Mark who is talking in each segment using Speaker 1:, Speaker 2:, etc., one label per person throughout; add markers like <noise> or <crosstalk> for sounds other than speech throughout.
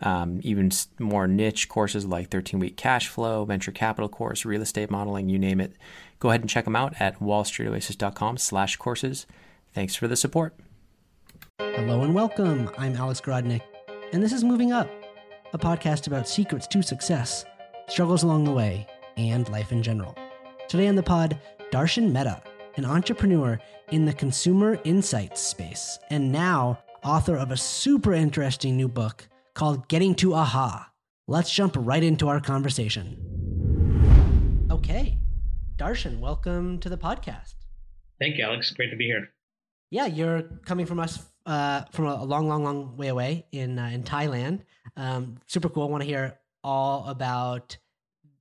Speaker 1: um, even more niche courses like 13 week cash flow, venture capital course, real estate modeling, you name it Go ahead and check them out at wallstreetoasis.com slash courses. Thanks for the support.
Speaker 2: Hello and welcome. I'm Alex Grodnick, and this is Moving Up, a podcast about secrets to success, struggles along the way, and life in general. Today on the pod, Darshan Mehta, an entrepreneur in the consumer insights space, and now author of a super interesting new book called Getting to Aha. Let's jump right into our conversation. Okay, Darshan, welcome to the podcast.
Speaker 3: Thank you, Alex. Great to be here.
Speaker 2: Yeah, you're coming from us uh, from a long, long, long way away in uh, in Thailand. Um, super cool. I want to hear all about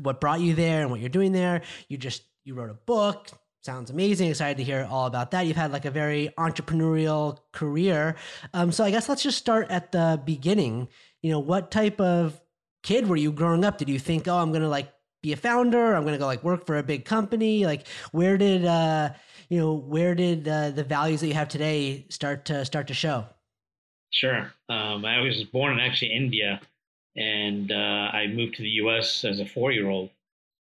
Speaker 2: what brought you there and what you're doing there. You just you wrote a book. Sounds amazing. Excited to hear all about that. You've had like a very entrepreneurial career. Um, so I guess let's just start at the beginning. You know, what type of kid were you growing up? Did you think, oh, I'm gonna like be a founder i'm going to go like work for a big company like where did uh you know where did uh, the values that you have today start to start to show
Speaker 3: sure um, i was born in actually india and uh, i moved to the us as a four year old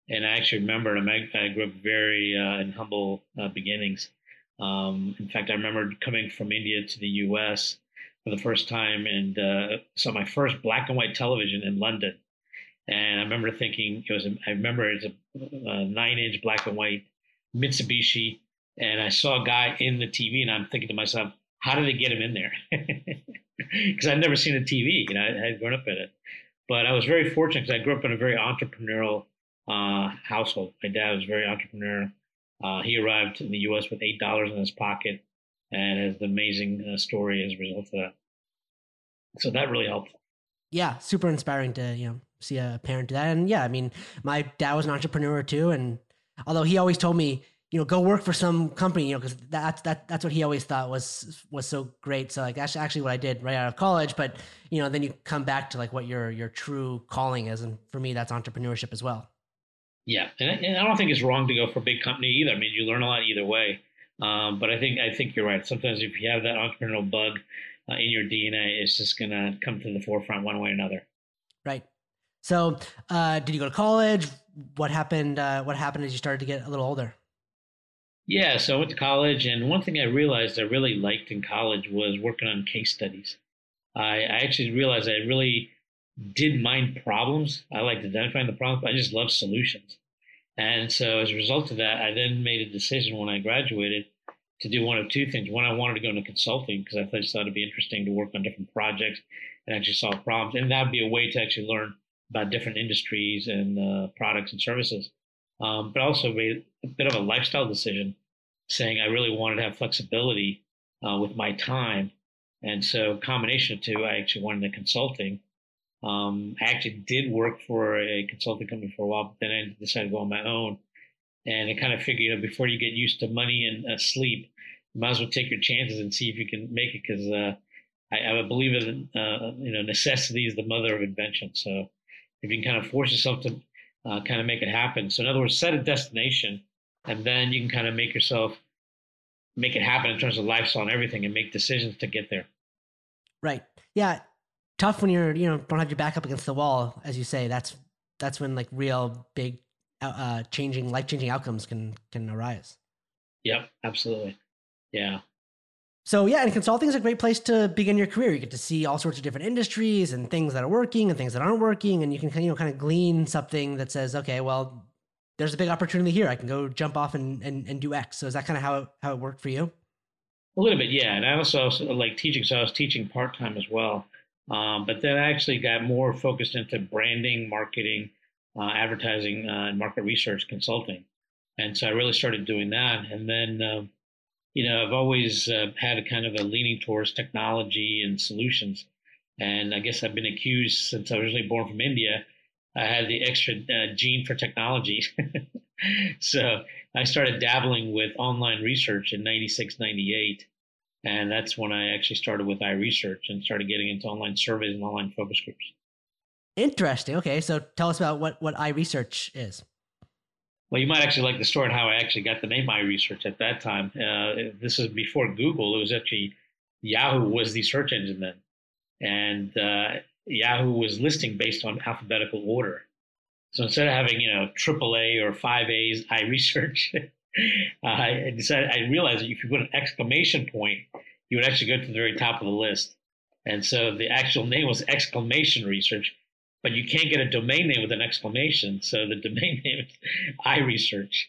Speaker 3: and i actually remember i grew up very uh, in humble uh, beginnings um, in fact i remember coming from india to the us for the first time and uh, saw my first black and white television in london and I remember thinking it was, a, I remember it's a, a nine inch black and white Mitsubishi. And I saw a guy in the TV and I'm thinking to myself, how did they get him in there? <laughs> Because I'd never seen a TV, you know, I had grown up in it. But I was very fortunate because I grew up in a very entrepreneurial uh, household. My dad was very entrepreneurial. Uh, he arrived in the U.S. with eight dollars in his pocket, and has an amazing uh, story as a result of that. So that really helped.
Speaker 2: Yeah, super inspiring to you know see a parent do that. And yeah, I mean, my dad was an entrepreneur too, and although he always told me, you know, go work for some company, you know, because that's that that's what he always thought was was so great. So like that's actually what I did right out of college. But you know, then you come back to like what your your true calling is, and for me, that's entrepreneurship as well.
Speaker 3: Yeah, and I, and I don't think it's wrong to go for a big company either. I mean, you learn a lot either way. Um, but I think I think you're right. Sometimes if you have that entrepreneurial bug uh, in your DNA, it's just gonna come to the forefront one way or another.
Speaker 2: Right. So, uh, did you go to college? What happened? Uh, what happened as you started to get a little older?
Speaker 3: Yeah, so I went to college, and one thing I realized I really liked in college was working on case studies. I, I actually realized I really did mind problems. I liked identifying the problems, but I just love solutions. And so, as a result of that, I then made a decision when I graduated to do one of two things. One, I wanted to go into consulting because I just thought it'd be interesting to work on different projects and actually solve problems, and that would be a way to actually learn about different industries and uh, products and services, um, but also made a bit of a lifestyle decision, saying I really wanted to have flexibility uh, with my time, and so combination of two, I actually wanted the consulting. Um, I actually did work for a consulting company for a while, but then I decided to go on my own, and I kind of figured, you know, before you get used to money and uh, sleep, you might as well take your chances and see if you can make it because. Uh, I, I believe in uh, you know necessity is the mother of invention. So if you can kind of force yourself to uh, kind of make it happen. So in other words, set a destination, and then you can kind of make yourself make it happen in terms of lifestyle and everything, and make decisions to get there.
Speaker 2: Right. Yeah. Tough when you're you know don't have your back up against the wall, as you say. That's that's when like real big, uh, uh changing life changing outcomes can can arise.
Speaker 3: Yep. Absolutely. Yeah.
Speaker 2: So yeah, and consulting is a great place to begin your career. You get to see all sorts of different industries and things that are working and things that aren't working, and you can you know kind of glean something that says, okay, well, there's a big opportunity here. I can go jump off and and, and do X. So is that kind of how it, how it worked for you?
Speaker 3: A little bit, yeah. And I also, also like teaching, so I was teaching part time as well. Um, but then I actually got more focused into branding, marketing, uh, advertising, uh, and market research consulting. And so I really started doing that. And then um, you know, I've always uh, had a kind of a leaning towards technology and solutions. And I guess I've been accused since I was originally born from India. I had the extra uh, gene for technology. <laughs> so I started dabbling with online research in 96, 98. And that's when I actually started with iResearch and started getting into online surveys and online focus groups.
Speaker 2: Interesting. Okay. So tell us about what, what iResearch is.
Speaker 3: Well, you might actually like the story on how I actually got the name iResearch at that time. Uh, this is before Google. It was actually Yahoo was the search engine then. And uh, Yahoo was listing based on alphabetical order. So instead of having, you know, AAA or five A's, <laughs> iResearch, uh, I decided, I realized that if you put an exclamation point, you would actually go to the very top of the list. And so the actual name was exclamation research, but you can't get a domain name with an exclamation. So the <laughs> domain name is iResearch.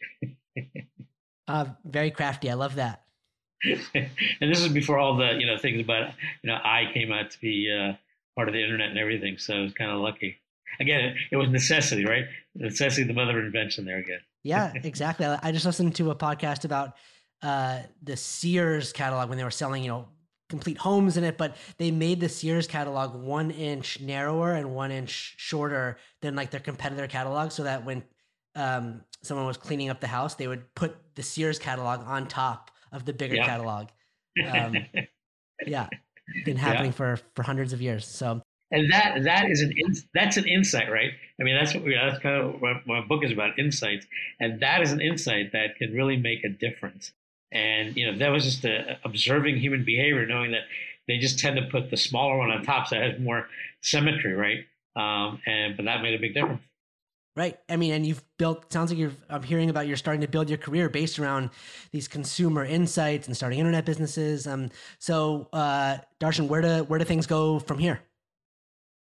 Speaker 3: <laughs>
Speaker 2: uh, very crafty. I love that. <laughs>
Speaker 3: and this is before all the, you know, things about, you know, I came out to be uh, part of the internet and everything. So I was kind of lucky again, it was necessity, right? Necessity, the mother of invention. There again.
Speaker 2: Yeah, exactly. I just listened to a podcast about uh, the Sears catalog when they were selling, you know, complete homes in it, but they made the Sears catalog one inch narrower and one inch shorter than like their competitor catalog, so that when um, someone was cleaning up the house, they would put the Sears catalog on top of the bigger yeah. catalog. <laughs> Um, yeah, been happening yeah. for for hundreds of years. So
Speaker 3: and that that is an that's an insight, right? I mean, that's what we, that's kind of what my book is about insights, and that is an insight that can really make a difference. And you know, that was just a, observing human behavior, knowing that they just tend to put the smaller one on top, so it has more symmetry, right? Um, and but that made a big difference.
Speaker 2: Right. I mean, and you've built. Sounds like you're. I'm hearing about you're starting to build your career based around these consumer insights and starting internet businesses. Um. So, uh, Darshan, where do where do things go from here?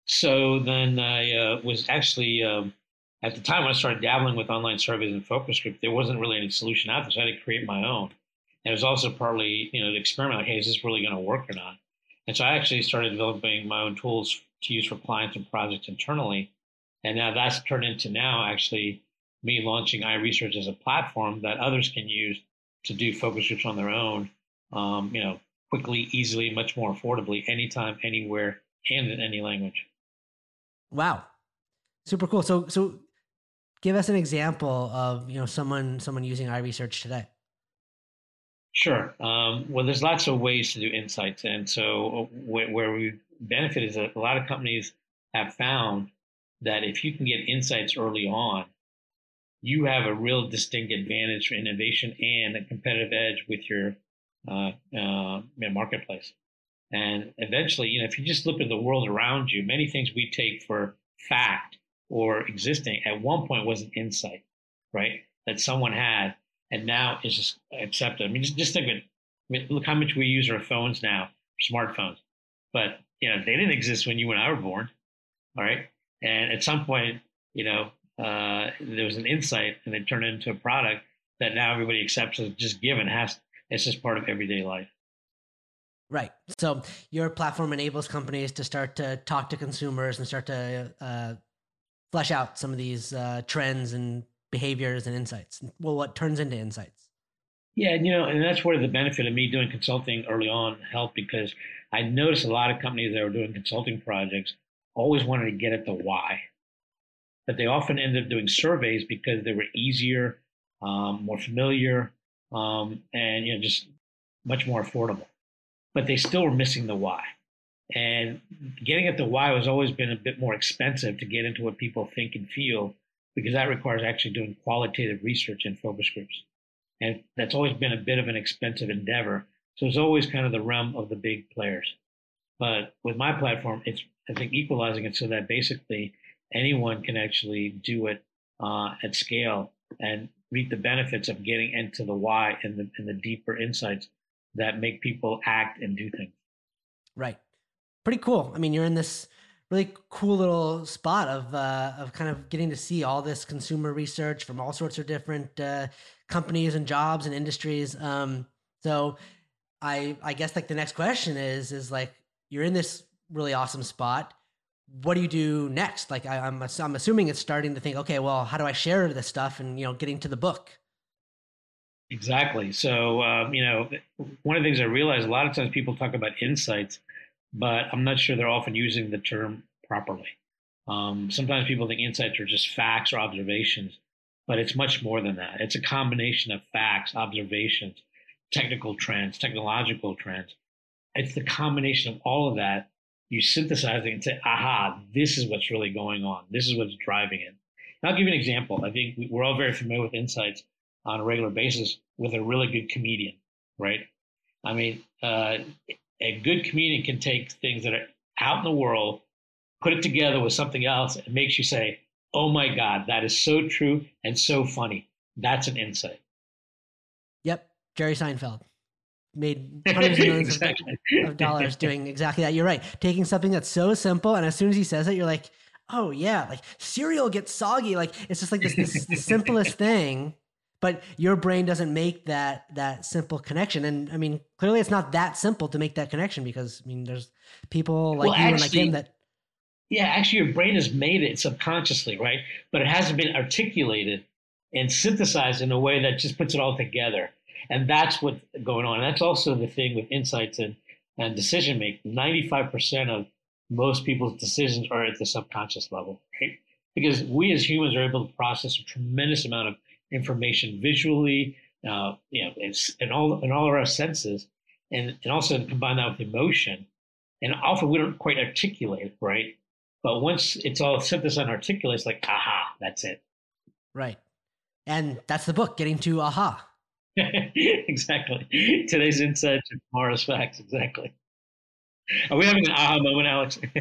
Speaker 3: So then I uh, was actually, um, at the time when I started dabbling with online surveys and focus group, there wasn't really any solution out there. So I had to create my own. And it was also partly, you know, the experiment like, hey, is this really going to work or not? And so I actually started developing my own tools to use for clients and projects internally. And now that's turned into now actually me launching iResearch as a platform that others can use to do focus groups on their own, um, you know, quickly, easily, much more affordably, anytime, anywhere, and in any language.
Speaker 2: Wow, super cool. So so give us an example of you know someone someone using iResearch today.
Speaker 3: Sure. Um, well, there's lots of ways to do insights, and so uh, where, where we benefit is that a lot of companies have found that if you can get insights early on, you have a real distinct advantage for innovation and a competitive edge with your uh, uh, marketplace. And eventually, you know, if you just look at the world around you, many things we take for fact or existing at one point was an insight, right? That someone had and now is just accepted. I mean, just, just think of it. I mean, look how much we use our phones now, smartphones. But, you know, they didn't exist when you and I were born. All right. And at some point, you know, uh, there was an insight and it turned into a product that now everybody accepts as just given has it's just part of everyday life.
Speaker 2: Right. So your platform enables companies to start to talk to consumers and start to uh, flesh out some of these uh, trends and behaviors and insights. Well, what turns into insights?
Speaker 3: Yeah, you know, and that's where the benefit of me doing consulting early on helped because I noticed a lot of companies that were doing consulting projects always wanted to get at the why. But they often ended up doing surveys because they were easier, um, more familiar, um, and you know, just much more affordable but they still were missing the why. And getting at the why has always been a bit more expensive to get into what people think and feel because that requires actually doing qualitative research in focus groups. And that's always been a bit of an expensive endeavor. So it's always kind of the realm of the big players. But with my platform, it's, I think, equalizing it so that basically anyone can actually do it uh, at scale and reap the benefits of getting into the why and the, and the deeper insights that make people act and do things.
Speaker 2: Right. Pretty cool. I mean, you're in this really cool little spot of uh, of kind of getting to see all this consumer research from all sorts of different uh, companies and jobs and industries. Um, so, I I guess like the next question is is like you're in this really awesome spot. What do you do next? Like I, I'm I'm assuming it's starting to think, okay, well, how do I share this stuff and you know getting to the book.
Speaker 3: Exactly. So, um, you know, one of the things I realize a lot of times people talk about insights, but I'm not sure they're often using the term properly. Um, sometimes people think insights are just facts or observations, but it's much more than that. It's a combination of facts, observations, technical trends, technological trends. It's the combination of all of that. You synthesize it and say, aha, this is what's really going on. This is what's driving it. And I'll give you an example. I think we're all very familiar with insights on a regular basis with a really good comedian, right? I mean, uh, a good comedian can take things that are out in the world, put it together with something else, and makes you say, oh my God, that is so true and so funny. That's an insight.
Speaker 2: Yep. Jerry Seinfeld made <laughs> hundreds of millions exactly. of, dollars doing exactly that. You're right. Taking something that's so simple, and as soon as he says it, you're like, oh yeah, like cereal gets soggy. Like it's just like this, this the simplest <laughs> thing, but your brain doesn't make that that simple connection. And I mean, clearly it's not that simple to make that connection because I mean, there's people like well, you actually, and like him that.
Speaker 3: Yeah, actually, your brain has made it subconsciously, right? But it hasn't been articulated and synthesized in a way that just puts it all together. And that's what's going on. And that's also the thing with insights and, and decision making. 95% of most people's decisions are at the subconscious level, right? Because we as humans are able to process a tremendous amount of information visually, uh, you know, in all in all of our senses, and and also combine that with emotion. And often we don't quite articulate, right? But once it's all synthesized and articulated, it's like, aha, that's it.
Speaker 2: Right. And that's the book, getting to aha. <laughs>
Speaker 3: exactly. Today's insights and tomorrow's facts. Exactly. Are we having an aha moment, Alex? <laughs>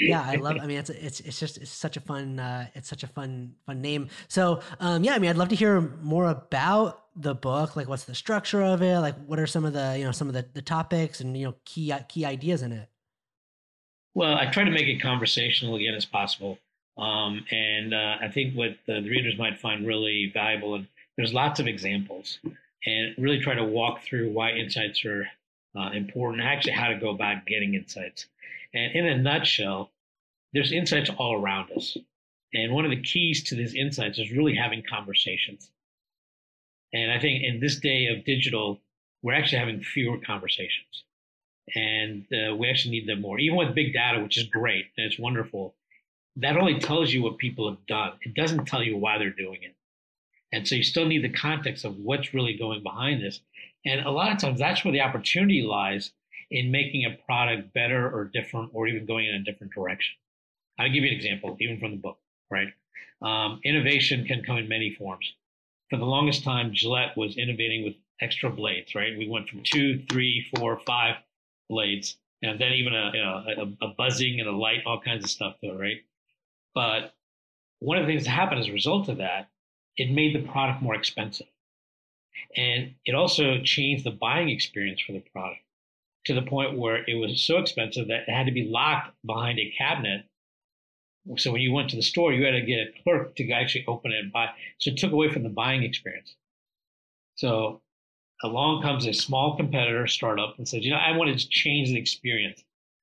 Speaker 2: yeah, I love. I mean, it's it's it's just it's such a fun uh, it's such a fun fun name. So um, yeah, I mean, I'd love to hear more about the book. Like, what's the structure of it? Like, what are some of the you know some of the, the topics and you know key key ideas in it?
Speaker 3: Well, I try to make it conversational again as possible, um, and uh, I think what the, the readers might find really valuable and there's lots of examples, and really try to walk through why insights are uh, important, actually how to go about getting insights. And in a nutshell, there's insights all around us. And one of the keys to these insights is really having conversations. And I think in this day of digital, we're actually having fewer conversations. And uh, we actually need them more. Even with big data, which is great and it's wonderful, that only tells you what people have done. It doesn't tell you why they're doing it. And so you still need the context of what's really going behind this. And a lot of times that's where the opportunity lies in making a product better or different or even going in a different direction. I'll give you an example, even from the book, right? Um, innovation can come in many forms. For the longest time, Gillette was innovating with extra blades, right? We went from two, three, four, five blades, and then even a, you know, a, a buzzing and a light, all kinds of stuff, though, right? But one of the things that happened as a result of that, it made the product more expensive. And it also changed the buying experience for the product to the point where it was so expensive that it had to be locked behind a cabinet. So when you went to the store, you had to get a clerk to actually open it and buy. So it took away from the buying experience. So along comes a small competitor startup and says, you know, I want to change the experience.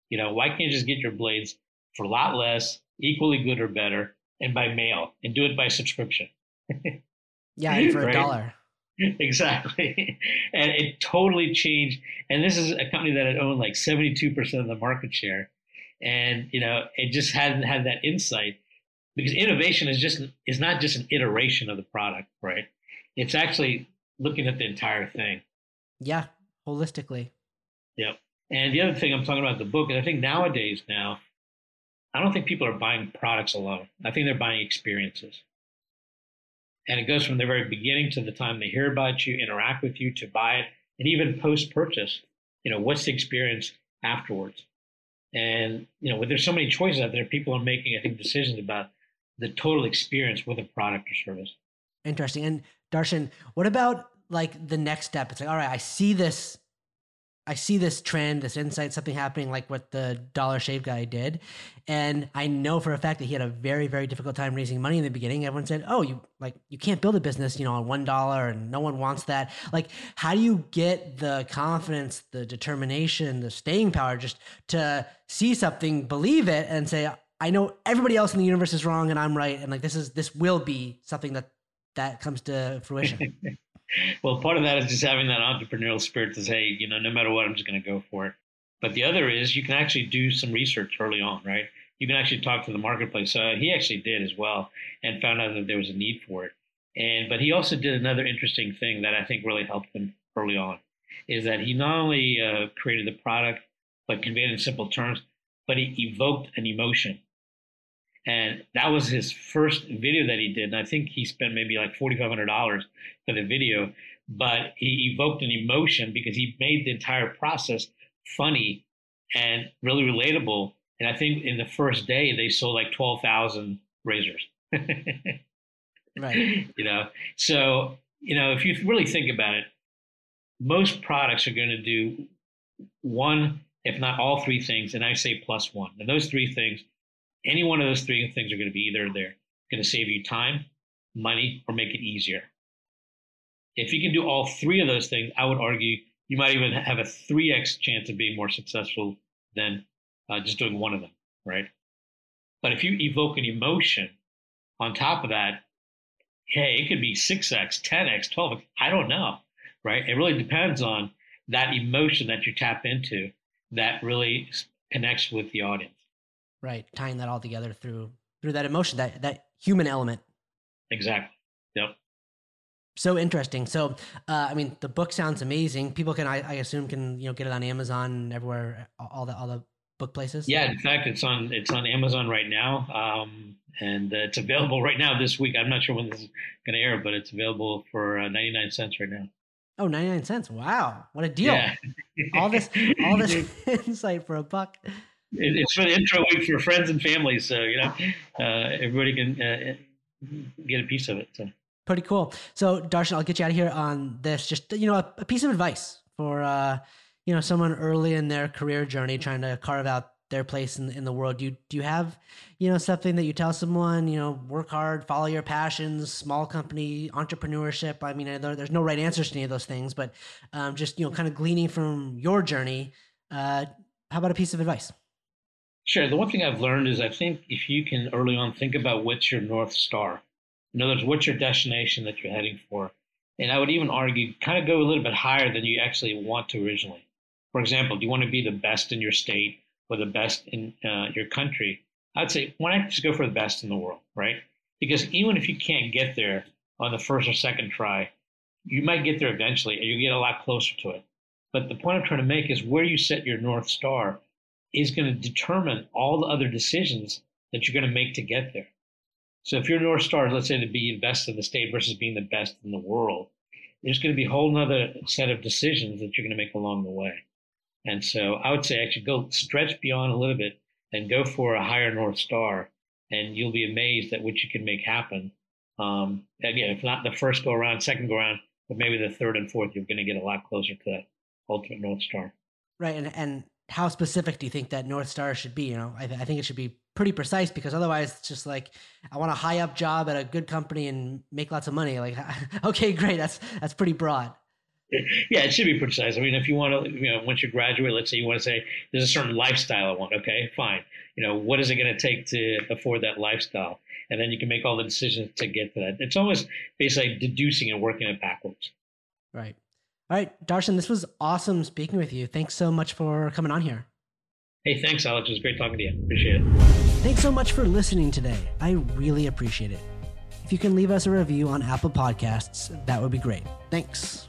Speaker 3: You know, why can't you just get your blades for a lot less, equally good or better, and by mail and do it by subscription? <laughs>
Speaker 2: yeah, for a dollar. <laughs>
Speaker 3: exactly. and it totally changed. And this is a company that had owned like 72% of the market share. And, you know, it just hadn't had that insight because innovation is just, is not just an iteration of the product, right? It's actually looking at the entire thing.
Speaker 2: Yeah. Holistically.
Speaker 3: Yep. And the other thing I'm talking about the book is I think nowadays now, I don't think people are buying products alone. I think they're buying experiences. And it goes from the very beginning to the time they hear about you, interact with you, to buy it, and even post purchase. You know, what's the experience afterwards? And, you know, there's so many choices out there, people are making, I think, decisions about the total experience with a product or service.
Speaker 2: Interesting. And Darshan, what about like the next step? It's like, all right, I see this I see this trend, this insight, something happening like what the Dollar Shave guy did. And I know for a fact that he had a very, very difficult time raising money in the beginning. Everyone said, Oh, you like you can't build a business, you know, on one dollar and no one wants that. Like, how do you get the confidence, the determination, the staying power just to see something, believe it, and say, I know everybody else in the universe is wrong and I'm right. And like this is this will be something that that comes to fruition. <laughs>
Speaker 3: well, part of that is just having that entrepreneurial spirit to say, you know, no matter what, I'm just going to go for it. But the other is you can actually do some research early on, right? you can actually talk to the marketplace. So he actually did as well and found out that there was a need for it. And but he also did another interesting thing that I think really helped him early on, is that he not only uh, created the product but conveyed in simple terms, but he evoked an emotion. And that was his first video that he did. And I think he spent maybe like $4,500 for the video, but he evoked an emotion because he made the entire process funny and really relatable. And I think in the first day, they sold like 12,000 razors. <laughs>
Speaker 2: right.
Speaker 3: You know, so, you know, if you really think about it, most products are going to do one, if not all three things. And I say plus one. And those three things, any one of those three things are going to be either they're going to save you time, money, or make it easier. If you can do all three of those things, I would argue you might even have a 3x chance of being more successful than uh, just doing one of them, right? But if you evoke an emotion on top of that, hey, it could be 6x, 10x, 12x, I don't know, right? It really depends on that emotion that you tap into that really connects with the audience.
Speaker 2: Right, tying that all together through through that emotion, that that human element.
Speaker 3: Exactly. Yep.
Speaker 2: So interesting. So, uh, I mean, the book sounds amazing. People can, I, I, assume, can you know get it on Amazon, everywhere, all the all the book places.
Speaker 3: Yeah, in fact, it's on it's on Amazon right now, um, and uh, it's available right now this week. I'm not sure when this is going to air, but it's available for uh, 99 cents right now.
Speaker 2: Oh, 99 cents. Wow. What a deal. Yeah. all this all this <laughs> <laughs> insight for a buck.
Speaker 3: It's for the intro week for friends and family, so you know uh, everybody can uh, get a piece of it. So
Speaker 2: pretty cool. So Darshan, I'll get you out of here on this. Just you know, a, a piece of advice for uh, you know someone early in their career journey trying to carve out their place in, in the world. Do you, do you have, you know, something that you tell someone, you know, work hard, follow your passions, small company, entrepreneurship? I mean, there, there's no right answers to any of those things, but um, just, you know, kind of gleaning from your journey. Uh, how about a piece of advice?
Speaker 3: Sure. The one thing I've learned is I think if you can early on think about what's your North Star, in other words, what's your destination that you're heading for? And I would even argue kind of go a little bit higher than you actually want to originally. For example, do you want to be the best in your state? or the best in uh, your country, I'd say why not just go for the best in the world, right? Because even if you can't get there on the first or second try, you might get there eventually and you get a lot closer to it. But the point I'm trying to make is where you set your North Star is going to determine all the other decisions that you're going to make to get there. So if your North Star, is, let's say to be the best in the state versus being the best in the world, there's going to be a whole other set of decisions that you're going to make along the way. And so I would say actually go stretch beyond a little bit and go for a higher North Star, and you'll be amazed at what you can make happen. Um, again, if not the first go around, second go around, but maybe the third and fourth, you're going to get a lot closer to that ultimate North Star.
Speaker 2: Right. And, and how specific do you think that North Star should be? You know, I, th- I think it should be pretty precise because otherwise it's just like, I want a high up job at a good company and make lots of money. Like, <laughs> okay, great. That's, that's pretty broad
Speaker 3: yeah, it should be precise. I mean, if you want to, you know, once you graduate, let's say you want to say there's a certain lifestyle I want. Okay, fine. You know, what is it going to take to afford that lifestyle? And then you can make all the decisions to get to that. It's almost basically deducing and working it backwards.
Speaker 2: Right. All right, Darshan, this was awesome speaking with you. Thanks so much for coming on here.
Speaker 3: Hey, thanks, Alex. It was great talking to you. Appreciate it.
Speaker 2: Thanks so much for listening today. I really appreciate it. If you can leave us a review on Apple Podcasts, that would be great. Thanks.